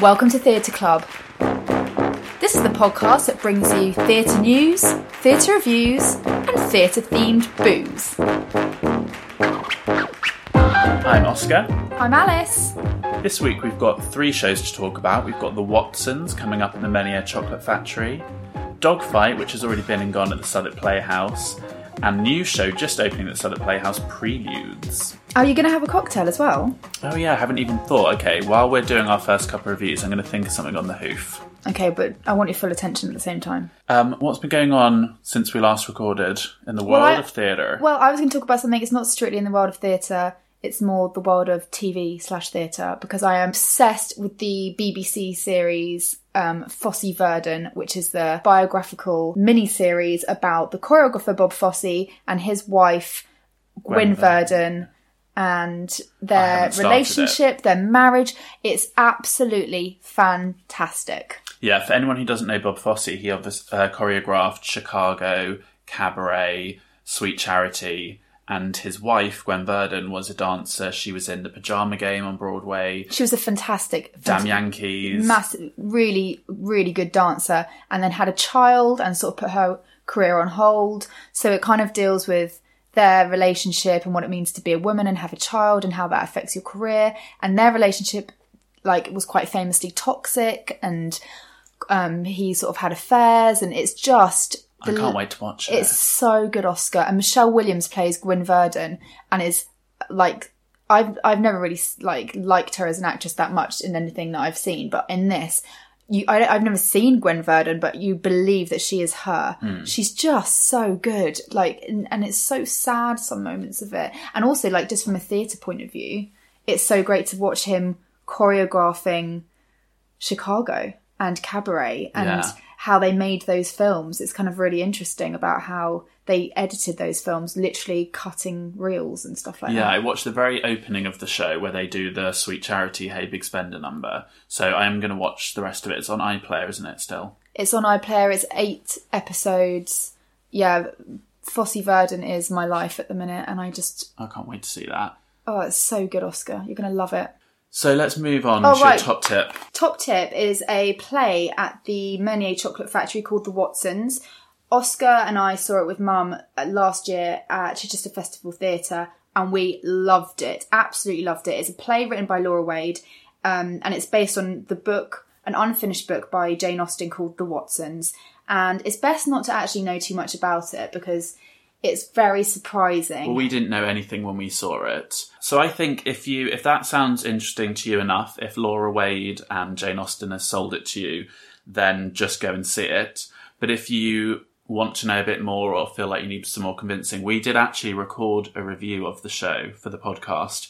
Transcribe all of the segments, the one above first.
Welcome to Theatre Club. This is the podcast that brings you theatre news, theatre reviews, and theatre themed booze. I'm Oscar. I'm Alice. This week we've got three shows to talk about. We've got The Watsons coming up in the Menier Chocolate Factory, Dogfight, which has already been and gone at the Southwark Playhouse, and new show just opening at the Playhouse, Preludes. Are you going to have a cocktail as well? Oh yeah, I haven't even thought. Okay, while we're doing our first couple of reviews, I'm going to think of something on the hoof. Okay, but I want your full attention at the same time. Um, what's been going on since we last recorded in the world Well, I- of theatre? Well, I was going to talk about something. It's not strictly in the world of theatre. It's more the world of TV slash theatre because I am obsessed with the BBC series um, Fosse Verdon, which is the biographical mini series about the choreographer Bob Fosse and his wife Gwen, Gwen Verdon and their relationship, their marriage. It's absolutely fantastic. Yeah, for anyone who doesn't know Bob Fosse, he obviously uh, choreographed Chicago, Cabaret, Sweet Charity, and his wife, Gwen Verdon, was a dancer. She was in The Pajama Game on Broadway, She was a fantastic, Damn Yankees. massive, really, really good dancer, and then had a child and sort of put her career on hold. So it kind of deals with their relationship and what it means to be a woman and have a child and how that affects your career. And their relationship, like, was quite famously toxic, and um, he sort of had affairs, and it's just. I can't wait to watch it. It's so good, Oscar. And Michelle Williams plays Gwen Verdon and is like I've I've never really like liked her as an actress that much in anything that I've seen, but in this, you I, I've never seen Gwen Verdon, but you believe that she is her. Hmm. She's just so good, like, and, and it's so sad some moments of it, and also like just from a theatre point of view, it's so great to watch him choreographing Chicago and Cabaret and Yeah. How they made those films. It's kind of really interesting about how they edited those films, literally cutting reels and stuff like yeah, that. Yeah, I watched the very opening of the show where they do the Sweet Charity Hey Big Spender number. So I am going to watch the rest of it. It's on iPlayer, isn't it, still? It's on iPlayer. It's eight episodes. Yeah, Fosse Verdon is my life at the minute, and I just I can't wait to see that. oh, it's so good, Oscar. You're gonna love it. So let's move on Oh, to right. your top tip. Top Tip is a play at the Menier Chocolate Factory called The Watsons. Oscar and I saw it with Mum uh, last year at Chichester Festival Theatre, and we loved it. Absolutely loved it. It's a play written by Laura Wade, um, and it's based on the book, an unfinished book by Jane Austen called The Watsons. And it's best not to actually know too much about it because it's very surprising. Well, we didn't know anything when we saw it. So I think if you if that sounds interesting to you enough, if Laura Wade and Jane Austen has sold it to you, then just go and see it. But if you want to know a bit more or feel like you need some more convincing, we did actually record a review of the show for the podcast,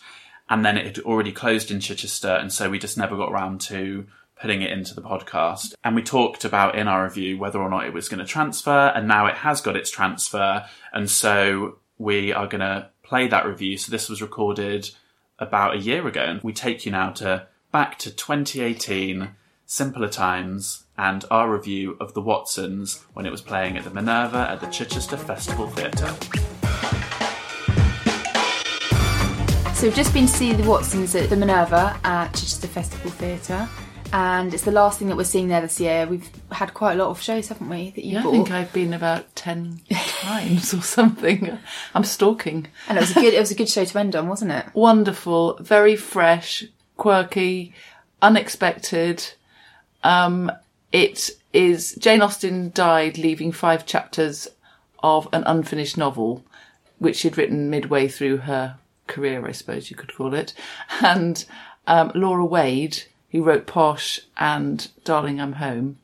and then it had already closed in Chichester, and so we just never got around to putting it into the podcast. And we talked about in our review whether or not it was going to transfer, and now it has got its transfer, and so we are going to play that review. So this was recorded about a year ago, and we take you now to back to 2018, simpler times, and our review of The Watsons when it was playing at the Minerva at the Chichester Festival Theatre. So we've just been to see the Watsons at the Minerva at Chichester Festival Theatre, and it's the last thing that we're seeing there this year. We've had quite a lot of shows, haven't we? That you Yeah, I think I've been about ten times or something. I'm stalking. and it was a good. It was a good show to end on, wasn't it? Wonderful, very fresh, quirky, unexpected. Um, it is Jane Austen died, leaving five chapters of an unfinished novel, which she'd written midway through her career, I suppose you could call it. And um, Laura Wade, who wrote Posh and Darling I'm Home,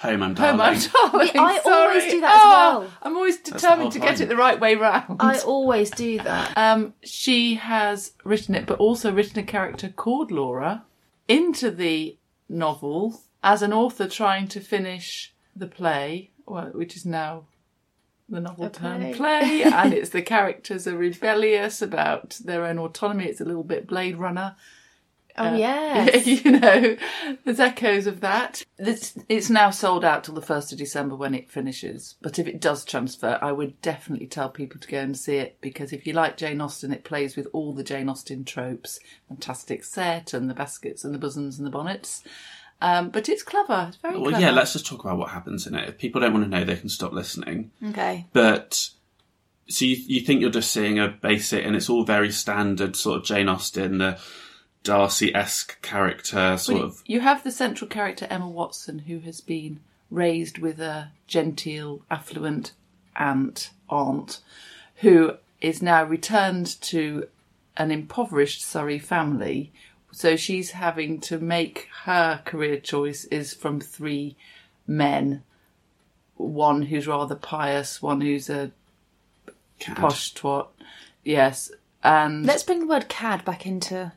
Home, I'm darling. Oh, my darling. I always do that as Oh, well. I'm always determined to get point. it the right way round. I always do that. Um, she has written it, but also written a character called Laura into the novel as an author trying to finish the play, well, which is now the novel A turned play. play, and it's the characters are rebellious about their own autonomy. It's a little bit Blade Runner. Oh yes. you know, there's echoes of that. It's, it's now sold out till the 1st of December when it finishes. But if it does transfer, I would definitely tell people to go and see it because if you like Jane Austen, it plays with all the Jane Austen tropes. Fantastic set and the baskets and the bosoms and the bonnets. Um, but it's clever. It's very Well, clever. yeah, let's just talk about what happens in it. If people don't want to know, they can stop listening. okay. But so you, you think you're just seeing a basic, and it's all very standard sort of Jane Austen, the Darcy-esque character, sort Well, of. You have the central character Emma Watson, who has been raised with a genteel, affluent aunt, aunt, who is now returned to an impoverished Surrey family. So she's having to make her career choice is from three men. One who's rather pious, one who's a Cad. posh twat. Yes. And Let's bring the word cad back into.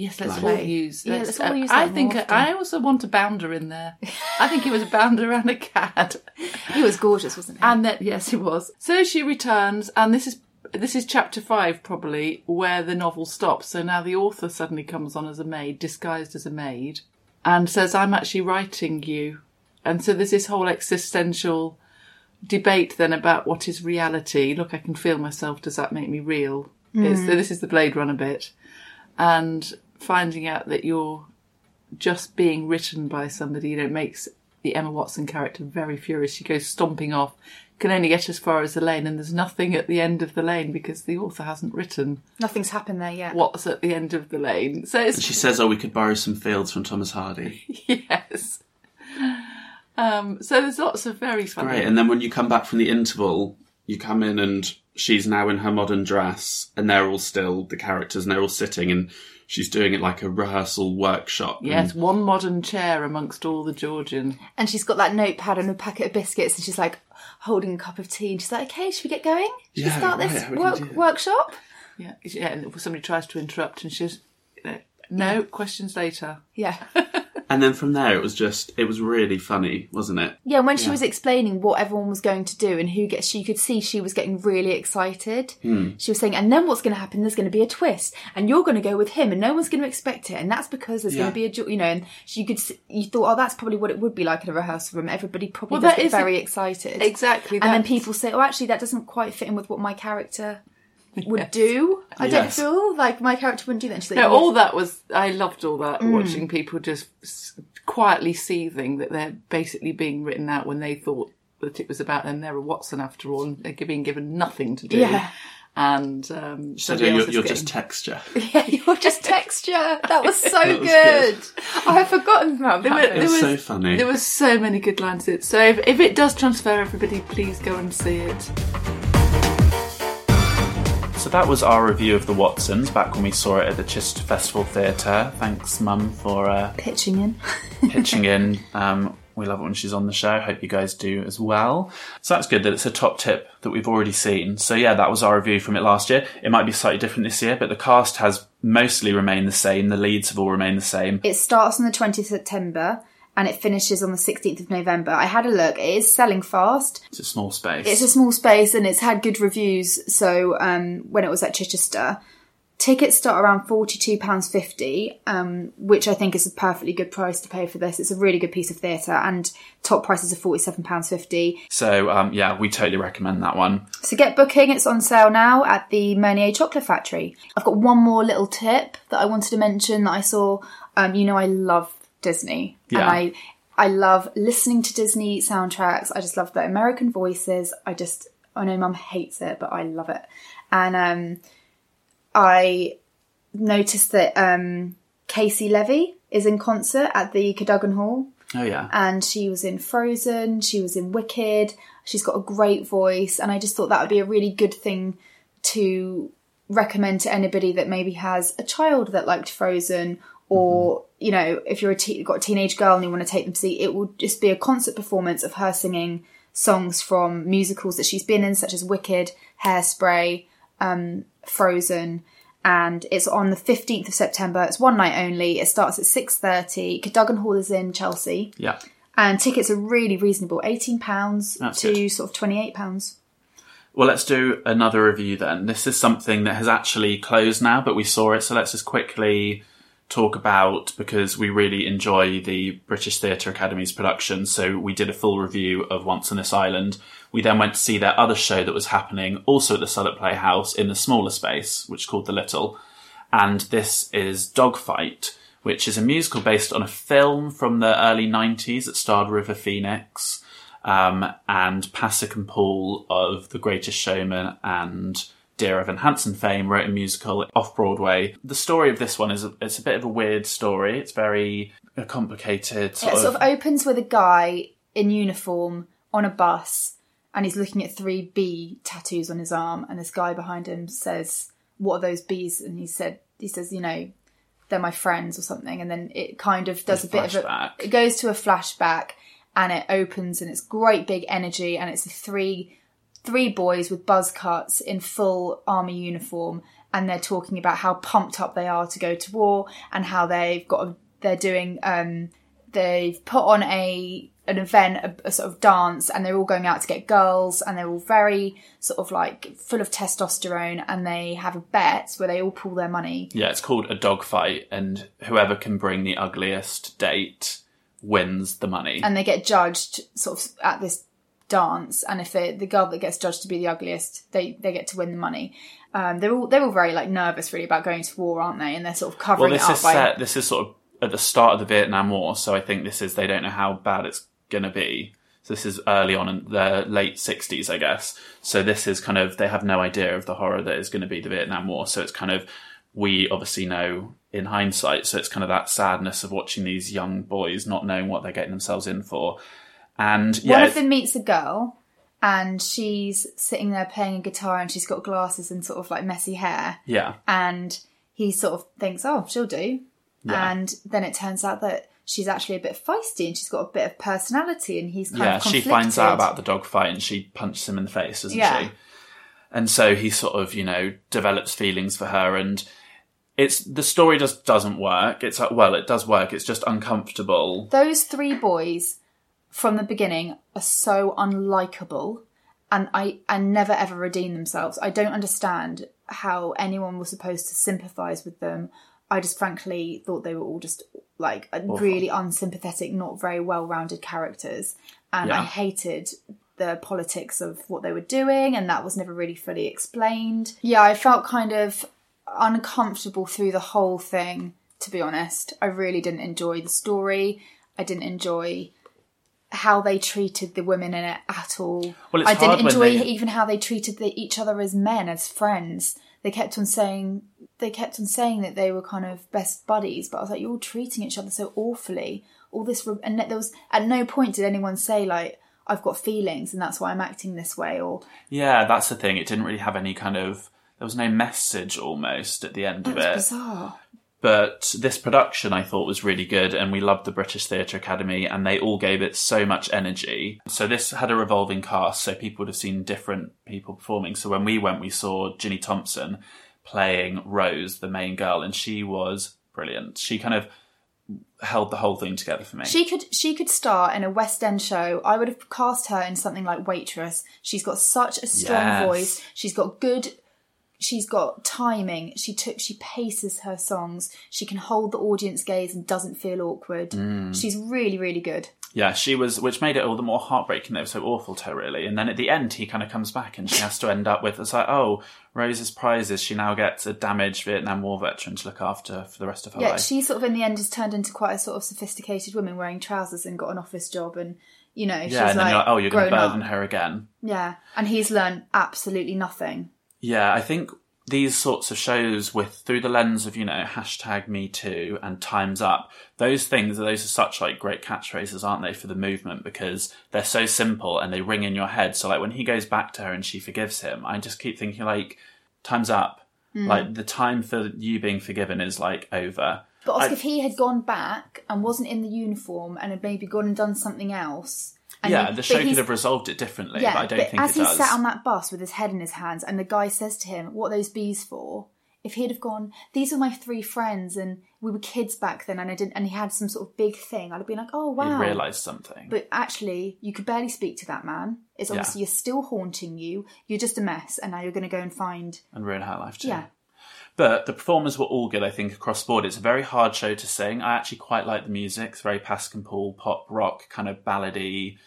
Yes, let's Like- all use. Yeah, let's- let's all uh, use I that think often. I also want a bounder in there. I think it was a bounder and a cad, He was gorgeous, wasn't he? and then yes, he was. So she returns, and this is this is chapter five probably where the novel stops. So now the author suddenly comes on as a maid, disguised as a maid, and says, "I'm actually writing you," and so there's this whole existential debate then about what is reality. Look, I can feel myself. Does that make me real? It's, so this is the Blade Runner bit, and finding out that you're just being written by somebody, you know, makes the Emma Watson character very furious. She goes stomping off, can only get as far as the lane, and there's nothing at the end of the lane because the author hasn't written Nothing's happened there yet. what's at the end of the lane. So it's She says, "Oh, we could borrow some fields from Thomas Hardy." yes. Um, so there's lots of very funny. Great. And then when you come back from the interval, you come in and she's now in her modern dress, and they're all still the characters, and they're all sitting, and she's doing it like a rehearsal workshop. Yes, And one modern chair amongst all the Georgian. And she's got that notepad and a packet of biscuits, and she's like holding a cup of tea, and she's like, "Okay, should we get going? Should Yeah, we start right, this we work- workshop?" Yeah, yeah. And somebody tries to interrupt, and she's you know, no questions later. Yeah, and then from there, it was just, it was really funny, wasn't it? yeah. When she was explaining what everyone was going to do and who gets, she could see she was getting really excited. Hmm. She was saying, "And then what's going to happen? There's going to be a twist, and you're going to go with him, and no one's going to expect it, and that's because there's Yeah. going to be a, jo- you know." And she could, s- you thought, "Oh, that's probably what it would be like in a rehearsal room. Everybody probably Well, does get very excited, Exactly. and then people say, "Oh, actually, that doesn't quite fit in with what my character." Would do. I don't feel like my character wouldn't do that. She's like, No, "Yes." all that was I loved all that Mm. watching people just quietly seething that they're basically being written out when they thought that it was about them. They're a Watson after all, and they're being given nothing to do. Yeah. And um, So you're, you're getting- just texture. Yeah, you're just texture. That was so That was good. good. I had forgotten about that. were- bit. It was, was- so funny. There was so many good lines in it. So if, if it does transfer, everybody, please go and see it. That was our review of The Watsons back when we saw it at the Chichester Festival Theatre. Thanks, Mum, for uh, pitching in. pitching in. Um, we love it when she's on the show. Hope you guys do as well. So that's good that it's a top tip that we've already seen. So yeah, that was our review from it last year. It might be slightly different this year, but the cast has mostly remained the same. The leads have all remained the same. It starts on the 20th of September and it finishes on the 16th of November. I had a look. It is selling fast. It's a small space. It's a small space and it's had good reviews. So um, when it was at Chichester, tickets start around £42.50, um, which I think is a perfectly good price to pay for this. It's a really good piece of theatre and top prices are £47.50. so um, yeah, we totally recommend that one. So get booking. It's on sale now at the Menier Chocolate Factory. I've got one more little tip that I wanted to mention that I saw. Um, you know, I love Disney, Yeah. and I I love listening to Disney soundtracks. I just love the American voices. I just I know Mum hates it, but I love it. And um, I noticed that um, Casey Levy is in concert at the Cadogan Hall Oh yeah. and she was in Frozen, she was in Wicked. She's got a great voice, and I just thought that would be a really good thing to recommend to anybody that maybe has a child that liked Frozen, or you know, if you're a te- got a teenage girl and you want to take them to see, it will just be a concert performance of her singing songs from musicals that she's been in, such as Wicked, Hairspray, um, Frozen. And it's on the fifteenth of September. It's one night only. It starts at six thirty. Cadogan Hall is in Chelsea yeah. and tickets are really reasonable £18 to good. sort of £28 Well, let's do another review then. This is something that has actually closed now, but we saw it, so let's just quickly talk about because we really enjoy the British Theatre Academy's production. So we did a full review of Once on This Island. We then went to see their other show that was happening also at the Southwark Playhouse in the smaller space, which is called The Little. And this is Dogfight, which is a musical based on a film from the early 90s that starred River Phoenix um, and Pasek and Paul of The Greatest Showman and Dear Evan Hansen fame wrote a musical off Broadway. The story of this one is a, it's a bit of a weird story. It's very complicated. Sort It sort of opens with a guy in uniform on a bus and he's looking at three bee tattoos on his arm and this guy behind him says, What are those bees? And he said he says, you know, they're my friends or something and then it kind of does a, bit of a it goes to a flashback and it opens and it's great big energy and it's the three three boys with buzz cuts in full army uniform and they're talking about how pumped up they are to go to war and how they've got a, they're doing um they've put on a an event a, a sort of dance and they're all going out to get girls and they're all very sort of like full of testosterone and they have a bet where they all pool their money yeah, it's called a dogfight, and whoever can bring the ugliest date wins the money. and they get judged sort of at this dance and if the girl that gets judged to be the ugliest they they get to win the money um, they're all they're all very like nervous really about going to war aren't they and they're sort of well, covering this it up is by set. This is sort of at the start of the Vietnam War, so I think this is they don't know how bad it's going to be. So this is early on in the late '60s, I guess. So this is kind of they have no idea of the horror that is going to be the Vietnam War. So it's kind of we obviously know in hindsight. So it's kind of that sadness of watching these young boys not knowing what they're getting themselves in for. And yeah, one of them meets a girl and she's sitting there playing a guitar and she's got glasses and sort of like messy hair yeah, and he sort of thinks oh she'll do Yeah. and then it turns out that she's actually a bit feisty and she's got a bit of personality and he's kind yeah. of She conflicted. finds out about the dog fight and she punches him in the face, doesn't Yeah. she? And so he sort of, you know, develops feelings for her and it's the story just doesn't work. It's like, well, it does work. It's just uncomfortable. those three boys from the beginning are so unlikable and I and never ever redeem themselves. I don't understand how anyone was supposed to sympathise with them. I just frankly thought they were all just like really unsympathetic, not very well rounded characters. And I hated the politics of what they were doing and that was never really fully explained. Yeah, I felt kind of uncomfortable through the whole thing, to be honest. I really didn't enjoy the story. I didn't enjoy how they treated the women in it at all. Well, it's I didn't enjoy they- even how they treated the, each other as men, as friends. They kept on saying they kept on saying that they were kind of best buddies, but I was like, you're all treating each other so awfully. All this, re- and there was at no point did anyone say like, "I've got feelings and that's why I'm acting this way," or Yeah, that's the thing. It didn't really have any kind of. There was no message almost at the end of it. bizarre. But this production I thought was really good, and we loved the British Theatre Academy, and they all gave it so much energy. So this had a revolving cast, so people would have seen different people performing. So when we went, we saw Ginny Thompson playing Rose, the main girl, and she was brilliant. She kind of held the whole thing together for me. She could she could star in a West End show. I would have cast her in something like Waitress. She's got such a strong Yes. voice. She's got good she's got timing. She took she paces her songs. She can hold the audience gaze and doesn't feel awkward. Mm. She's really really good. Yeah, she was, which made it all the more heartbreaking. They were so awful to her, really. And then at the end, he kind of comes back, and she has to end up with it's like, oh, Rose's prizes. She now gets a damaged Vietnam War veteran to look after for the rest of her Yeah, life. she sort of in the end has turned into quite a sort of sophisticated woman wearing trousers and got an office job and you know, she's yeah, and then like, you're like, oh, you're going to burden up. her again. Yeah. And he's learned absolutely nothing. Yeah, I think these sorts of shows with through the lens of you know hashtag Me Too and Times Up, those things those are such like great catchphrases, aren't they, for the movement because they're so simple and they ring in your head. So like when he goes back to her and she forgives him, I just keep thinking like, Times up. Hmm. Like the time for you being forgiven is like over. But Oscar, I- if he had gone back and wasn't in the uniform and had maybe gone and done something else, and yeah, he- the show could have resolved it differently, yeah, but I don't but think as it he does. sat on that bus with his head in his hands, and the guy says to him, "What are those bees for?" If he'd have gone, "These are my three friends, and we were kids back then, and I didn't," and he had some sort of big thing, I'd have been like, "Oh You wow." realise something. But actually, you could barely speak to that man. It's Yeah. obviously you're still haunting you. You're just a mess, and now you're going to go and find. and ruin her life too. Yeah. But the performers were all good, I think, across the board. It's a very hard show to sing. I actually quite like the music. It's very Pascal Paul, pop, rock, kind of ballady,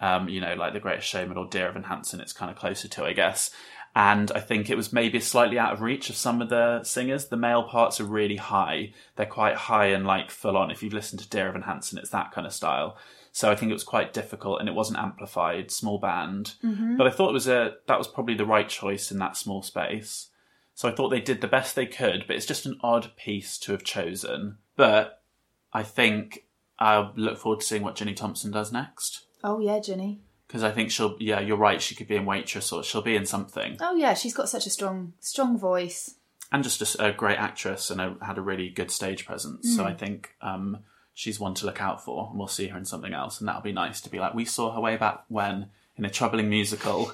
um, you know, like The Greatest Showman or Dear Evan Hansen. It's kind of closer to, I guess. And I think it was maybe slightly out of reach of some of the singers. The male parts are really high. They're quite high and like full on. If you've listened to Dear Evan Hansen, it's that kind of style. So I think it was quite difficult and it wasn't amplified, small band. But I thought it was a that was probably the right choice in that small space. So I thought they did the best they could, but it's just an odd piece to have chosen. But I think I'll look forward to seeing what Jenny Thompson does next. Oh yeah, Jenny. Because I think she'll, yeah, you're right. She could be in Waitress or she'll be in something. Oh yeah, she's got such a strong, strong voice. And just a great actress and a, had a really good stage presence. So I think um, she's one to look out for. And we'll see her in something else. And that'll be nice to be like, we saw her way back when in a troubling musical.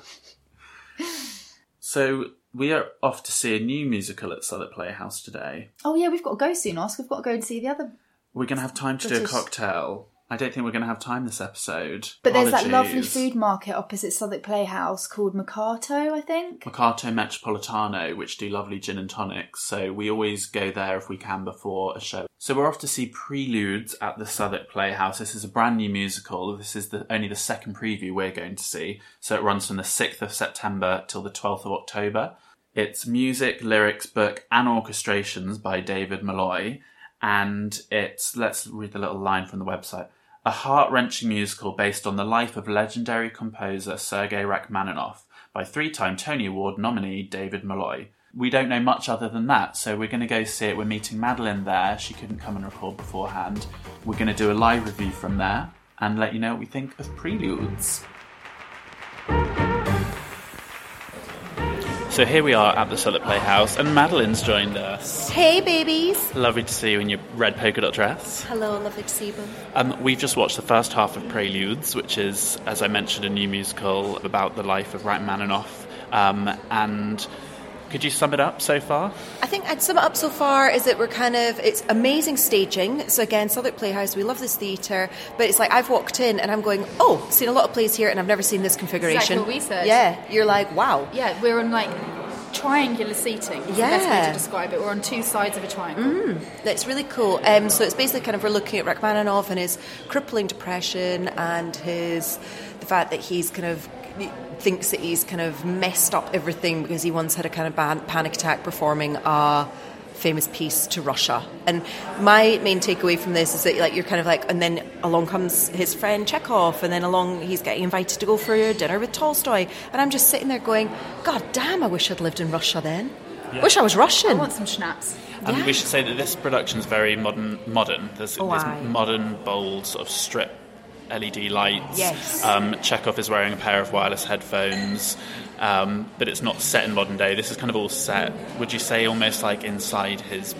so we are off to see a new musical at Southwark Playhouse today. Oh yeah, we've got to go soon, Oscar. We've got to go and see the other. We're going to have time to do a cocktail. I don't think we're going to have time this episode. But there's that lovely food market opposite Southwark Playhouse called Mercato, I think. Mercato Metropolitano, which do lovely gin and tonics. So we always go there if we can before a show. So we're off to see Preludes at the Southwark Playhouse. This is a brand new musical. This is the only the second preview we're going to see. So it runs from the 6th of September till the 12th of October. It's music, lyrics, book, and orchestrations by David Malloy. And it's, let's read the little line from the website. A heart wrenching musical based on the life of legendary composer Sergei Rachmaninoff by three time Tony Award nominee David Malloy. We don't know much other than that, so we're going to go see it. We're meeting Madeline there. She couldn't come and record beforehand. We're going to do a live review from there and let you know what we think of Preludes. So here we are at the Southwark Playhouse, and Madeline's joined us. Hey, babies. Lovely to see you in your red polka dot dress. Hello, lovely to see you both. Um, we've just watched the first half of Preludes, which is, as I mentioned, a new musical about the life of Rachmaninoff. Um, and could you sum it up so far? I think I'd sum it up so far is that we're kind of, it's amazing staging. So again, Southwark Playhouse, we love this theatre, but it's like I've walked in and I'm going, oh, seen a lot of plays here and I've never seen this configuration. Exactly what we said. Yeah, you're like, wow. Yeah, we're on like triangular seating. Is the best way Yeah. Mm. to describe it. We're on two sides of a triangle. That's really cool. Um, so it's basically kind of we're looking at Rachmaninoff and his crippling depression and his the fact that he's kind of thinks that he's kind of messed up everything because he once had a kind of ban- panic attack performing a famous piece to Russia. And my main takeaway from this is that like you're kind of like, and then along comes his friend Chekhov, and then along he's getting invited to go for a dinner with Tolstoy, and I'm just sitting there going, God damn, I wish I'd lived in Russia then. Wish I was Russian. I want some schnapps. And Yeah. we should say that this production is very modern. Modern. There's, Oh, there's modern, bold, sort of strip LED lights. Yes. Um, Chekhov is wearing a pair of wireless headphones, um, but it's not set in modern day. This is kind of all set. Would you say almost like inside his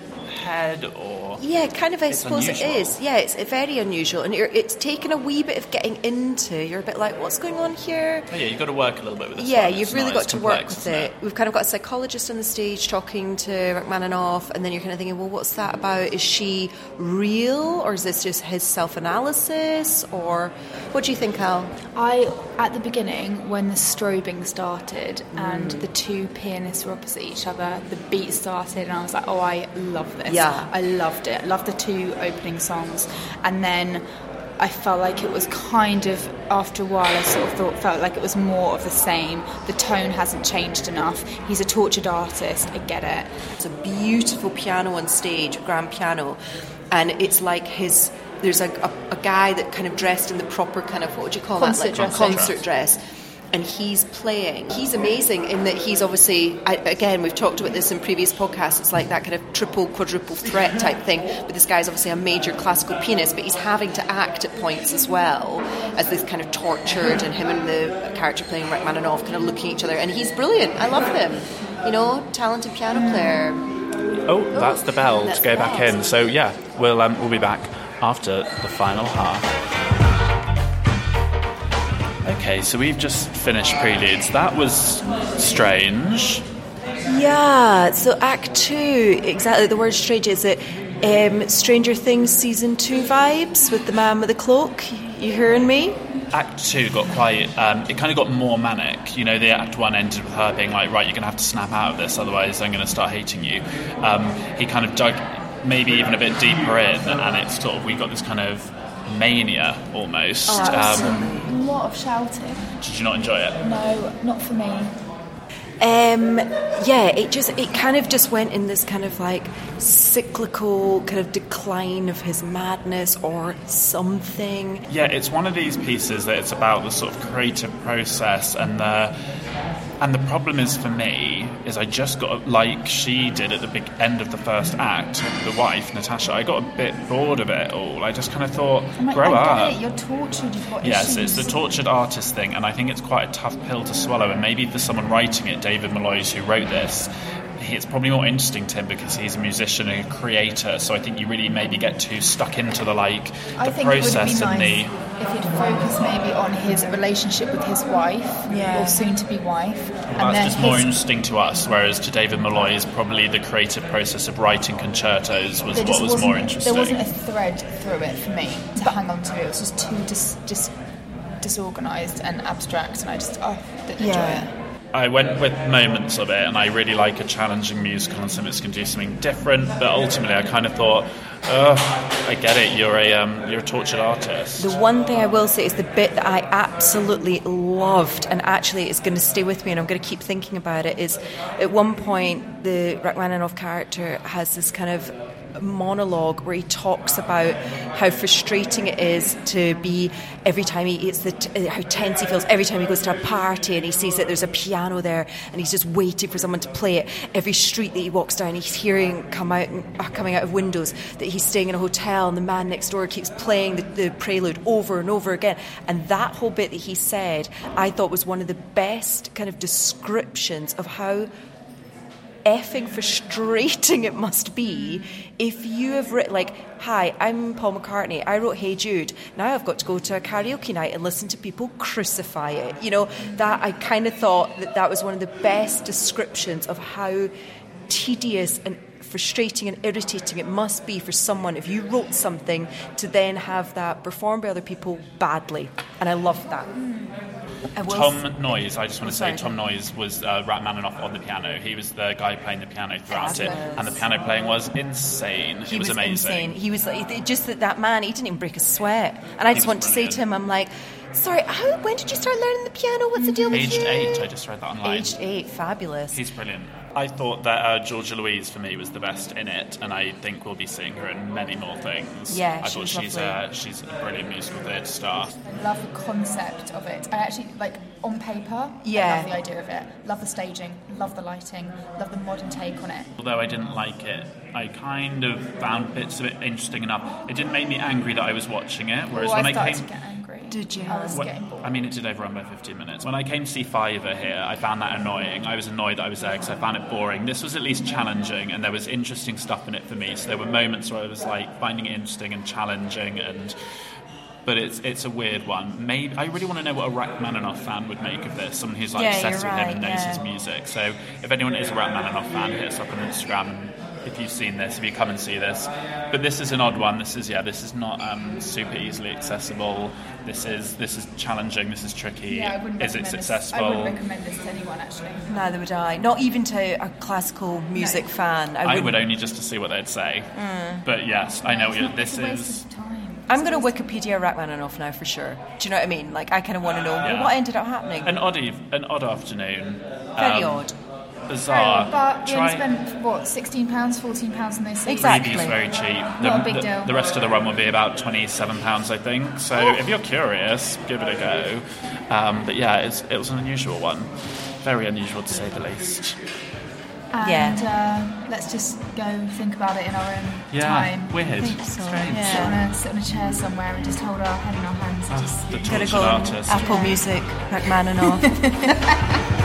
head, or Yeah, kind of. I It's suppose unusual. it is. Yeah, it's very unusual, and you're, it's taken a wee bit of getting into. You're a bit like, what's going on here? Oh, yeah, you've got to work a little bit with this. Yeah, one. you've It's really got it's to work with isn't it. We've kind of got a psychologist on the stage talking to Rachmaninoff, and then you're kind of thinking, well, what's that about? Is she real, or is this just his self-analysis, or what do you think, Al? I at the beginning when the strobing started and mm. the two pianists were opposite each other, the beat started, and I was like, oh, I love this. Yeah. I loved it. I loved the two opening songs, and then. I felt like it was kind of after a while. I sort of thought felt like it was more of the same. The tone hasn't changed enough. He's a tortured artist. I get it. It's a beautiful piano on stage, grand piano, and it's like his. There's a, a, a guy that kind of dressed in the proper kind of what would you call Concert that? Like dressing. concert dress. And he's playing. He's amazing in that he's obviously, I, again, we've talked about this in previous podcasts. It's like that kind of triple, quadruple threat type thing. But this guy's obviously a major classical pianist, but he's having to act at points as well as this kind of tortured, and him and the character playing Rachmaninoff kind of looking at each other. And he's brilliant. I love him. You know, talented piano player. Oh, that's the bell That's to go back in. So yeah, we'll um, we'll be back after the final half. Okay, so we've just finished Preludes. That was strange. Yeah, so Act Two, exactly. The word strange is it um, Stranger Things season two vibes with the man with the cloak. You hearing me? Act Two got quite. Um, it kind of got more manic. You know, the Act One ended with her being like, "Right, you're going to have to snap out of this, otherwise I'm going to start hating you." Um, he kind of dug maybe even a bit deeper in, and it's sort of we got this kind of mania almost. um, a lot of shouting. did you not enjoy it? No, not for me. Um, yeah, it just it kind of just went in this kind of like cyclical kind of decline of his madness or something. Yeah, it's one of these pieces that it's about the sort of creative process and the and the problem is for me is I just got like she did at the big end of the first act, the wife Natasha. I got a bit bored of it all. I just kind of thought, oh like, grow I up. it, you're tortured, you've got Yes, issues. it's the tortured artist thing, and I think it's quite a tough pill to swallow. And maybe for someone writing it, David Malloy, who wrote this, it's probably more interesting to him because he's a musician and a creator. So I think you really maybe get too stuck into the like the think it would process be and the. If he'd focus maybe on his relationship with his wife, Yeah. or soon-to-be wife, and That's then just more interesting to us, whereas to David Malloy is probably the creative process of writing concertos was what was more interesting. There wasn't a thread through it for me to hang on to. It was just too dis, dis, disorganized and abstract, and I just oh, didn't enjoy it. I went with moments of it, and I really like a challenging musical and something that's going to do something different. But ultimately, I kind of thought, oh, I get it. You're a um, you're a tortured artist. The one thing I will say is the bit that I absolutely loved, and actually it's going to stay with me, and I'm going to keep thinking about it. Is at one point the Rachmaninoff character has this kind of monologue where he talks about how frustrating it is to be every time he it's the t- how tense he feels every time he goes to a party and he sees that there's a piano there and he's just waiting for someone to play it. Every street that he walks down he's hearing come out uh, coming out of windows that he's staying in a hotel and the man next door keeps playing the, the prelude over and over again. And that whole bit that he said I thought was one of the best kind of descriptions of how effing frustrating it must be if you have written like hi i'm paul mccartney. I wrote hey jude. Now i've got to go to a karaoke night and listen to people crucify it. You know that i kind of thought that that was one of the best descriptions of how tedious and frustrating and irritating it must be for someone if you wrote something to then have that performed by other people badly. And i love that Tom Noyes, I just want to say. Tom Noyes was uh, Rachmaninoff on the piano. He was the guy playing the piano throughout it, and the piano playing was insane. He it was, amazing. insane. He was like, just that that man. He didn't even break a sweat. And I just was want to say to him, I'm like, sorry, how? When did you start learning the piano? What's the deal with Aged you? eight, I just read that online. Aged eight, fabulous. He's brilliant. I thought that uh, Georgia Louise for me was the best in it, and I think we'll be seeing her in many more things. Yeah, I she thought she's a she's a brilliant musical theatre star. I love the concept of it. I actually like on paper. Yeah. I love the idea of it. Love the staging. Love the lighting. Love the modern take on it. Although I didn't like it, I kind of found bits of it interesting enough. It didn't make me angry that I was watching it, whereas oh, when I I started came. To get angry. Did you? I was Well. I mean, it did overrun by 15 minutes. When I came to see Fiver here, I found that annoying. I was annoyed that I was there because I found it boring. This was at least challenging, and there was interesting stuff in it for me. So there were moments where I was like finding it interesting and challenging, and but it's it's a weird one. Maybe I really want to know what a Rachmaninoff fan would make of this. Someone who's like Yeah, obsessed you're with him and knows yeah. his music. So if anyone is a Rachmaninoff fan, hit us up on Instagram. And if you've seen this, if you come and see this, but this is an odd one. This is yeah, this is not um, super easily accessible. This is this is challenging. This is tricky. yeah, I wouldn't is it recommend this- successful? I wouldn't recommend this to anyone actually. Neither would I. Not even to a classical music fan. I, I wouldn't. only just to see what they'd say. But yes, I know what you're, this It's a waste is. of time. I'm going to Wikipedia Rachmaninoff now for sure. Do you know what I mean? Like, I kind of want to know Yeah. what ended up happening. An odd, eve- an odd afternoon. Very Um, odd. Bizarre. But we only Try- spent what sixteen pounds, fourteen pounds on those seats. Exactly. Preview's very cheap. The, Not a big the- deal. the rest of the run will be about twenty-seven pounds, I think. So if you're curious, give it a go. Um, but yeah, it's, it was an unusual one, very unusual to say the least. And Yeah. uh, let's just go think about it in our own Yeah, time. weird. I think so, Strange. yeah. Sit on, a, sit on a chair somewhere and just hold our head in our hands. and just The Gotta tortured go on artist. Apple Music, Rachmaninoff.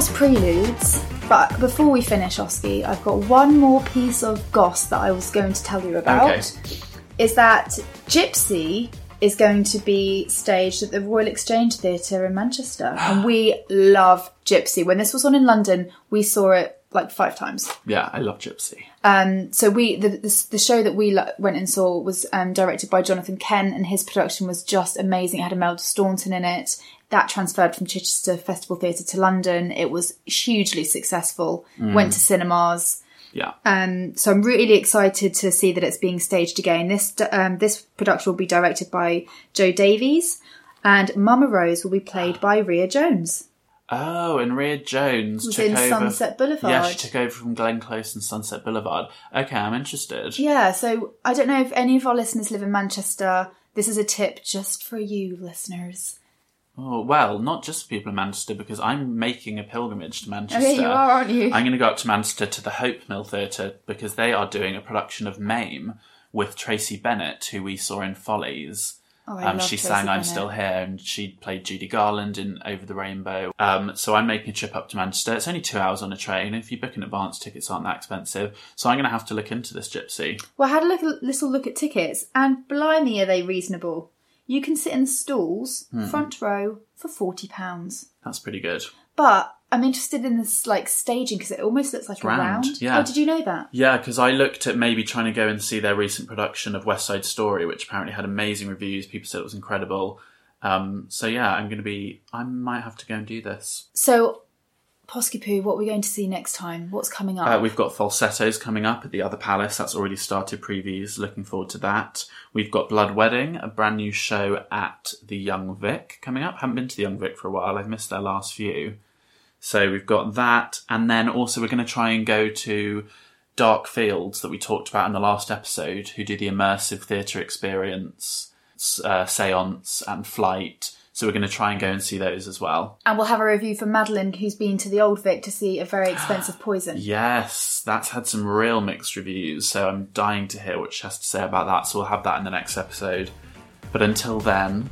was Preludes. But before we finish, Oski, I've got one more piece of goss that I was going to tell you about. Okay. Is that Gypsy is going to be staged at the Royal Exchange Theatre in Manchester. and we love Gypsy. When this was on in London, we saw it like five times. Yeah, I love Gypsy. Um, so we the, the the show that we lo- went and saw was um, directed by Jonathan Kent, and his production was just amazing. It had Imelda Staunton in it. That transferred from Chichester Festival Theatre to London. It was hugely successful. Went to cinemas. Yeah. Um, so I'm really excited to see that it's being staged again. This um, this production will be directed by Jo Davies, and Mama Rose will be played by Ria Jones. Oh, and Ria Jones Was took in over. Sunset Boulevard. Yeah, she took over from Glenn Close and Sunset Boulevard. Okay, I'm interested. Yeah, so I don't know if any of our listeners live in Manchester. This is a tip just for you, listeners. Oh, well, not just for people in Manchester, because I'm making a pilgrimage to Manchester. Oh, yeah, you are, aren't you? I'm going to go up to Manchester to the Hope Mill Theatre because they are doing a production of Mame with Tracie Bennett, who we saw in Follies. Oh, I Um, she Tracie sang "I'm Bennett. Still Here" and she played Judy Garland in "Over the Rainbow." Um, so I'm making a trip up to Manchester. It's only two hours on a train. If you book in advance, tickets aren't that expensive. So I'm going to have to look into this gypsy. Well, I had a look, little look at tickets, and blimey, are they reasonable? You can sit in the stalls, Hmm. front row, for forty pounds. That's pretty good. But I'm interested in this like staging because it almost looks like round, a round. yeah. Oh, did you know that? Yeah, because I looked at maybe trying to go and see their recent production of West Side Story, which apparently had amazing reviews. People said it was incredible. Um, so yeah, I'm going to be. I might have to go and do this. So, Posky Poo, what are we going to see next time? What's coming up? Uh, we've got falsettos coming up at the other palace. That's already started previews. Looking forward to that. We've got Blood Wedding, a brand new show at the Young Vic coming up. Haven't been to the Young Vic for a while. I've missed their last few. So we've got that, and then also we're going to try and go to Dark Fields that we talked about in the last episode, who do the immersive theatre experience, uh, seance, and flight. So we're going to try and go and see those as well. and we'll have a review from Madeline, who's been to the Old Vic to see a very expensive poison. Yes, that's had some real mixed reviews, so I'm dying to hear what she has to say about that, so we'll have that in the next episode. But until then,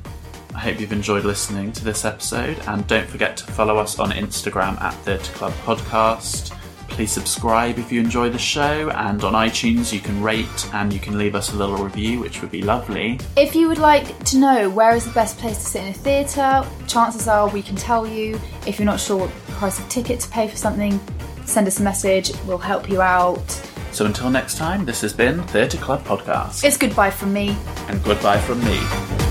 I hope you've enjoyed listening to this episode, and don't forget to follow us on Instagram at Theatre Club Podcast. Please subscribe if you enjoy the show, and on iTunes you can rate and you can leave us a little review, which would be lovely. If you would like to know where is the best place to sit in a theatre, chances are we can tell you. If you're not sure what the price of ticket to pay for something, send us a message. We'll help you out. So until next time, this has been Theatre Club Podcast, It's goodbye from me. and goodbye from me.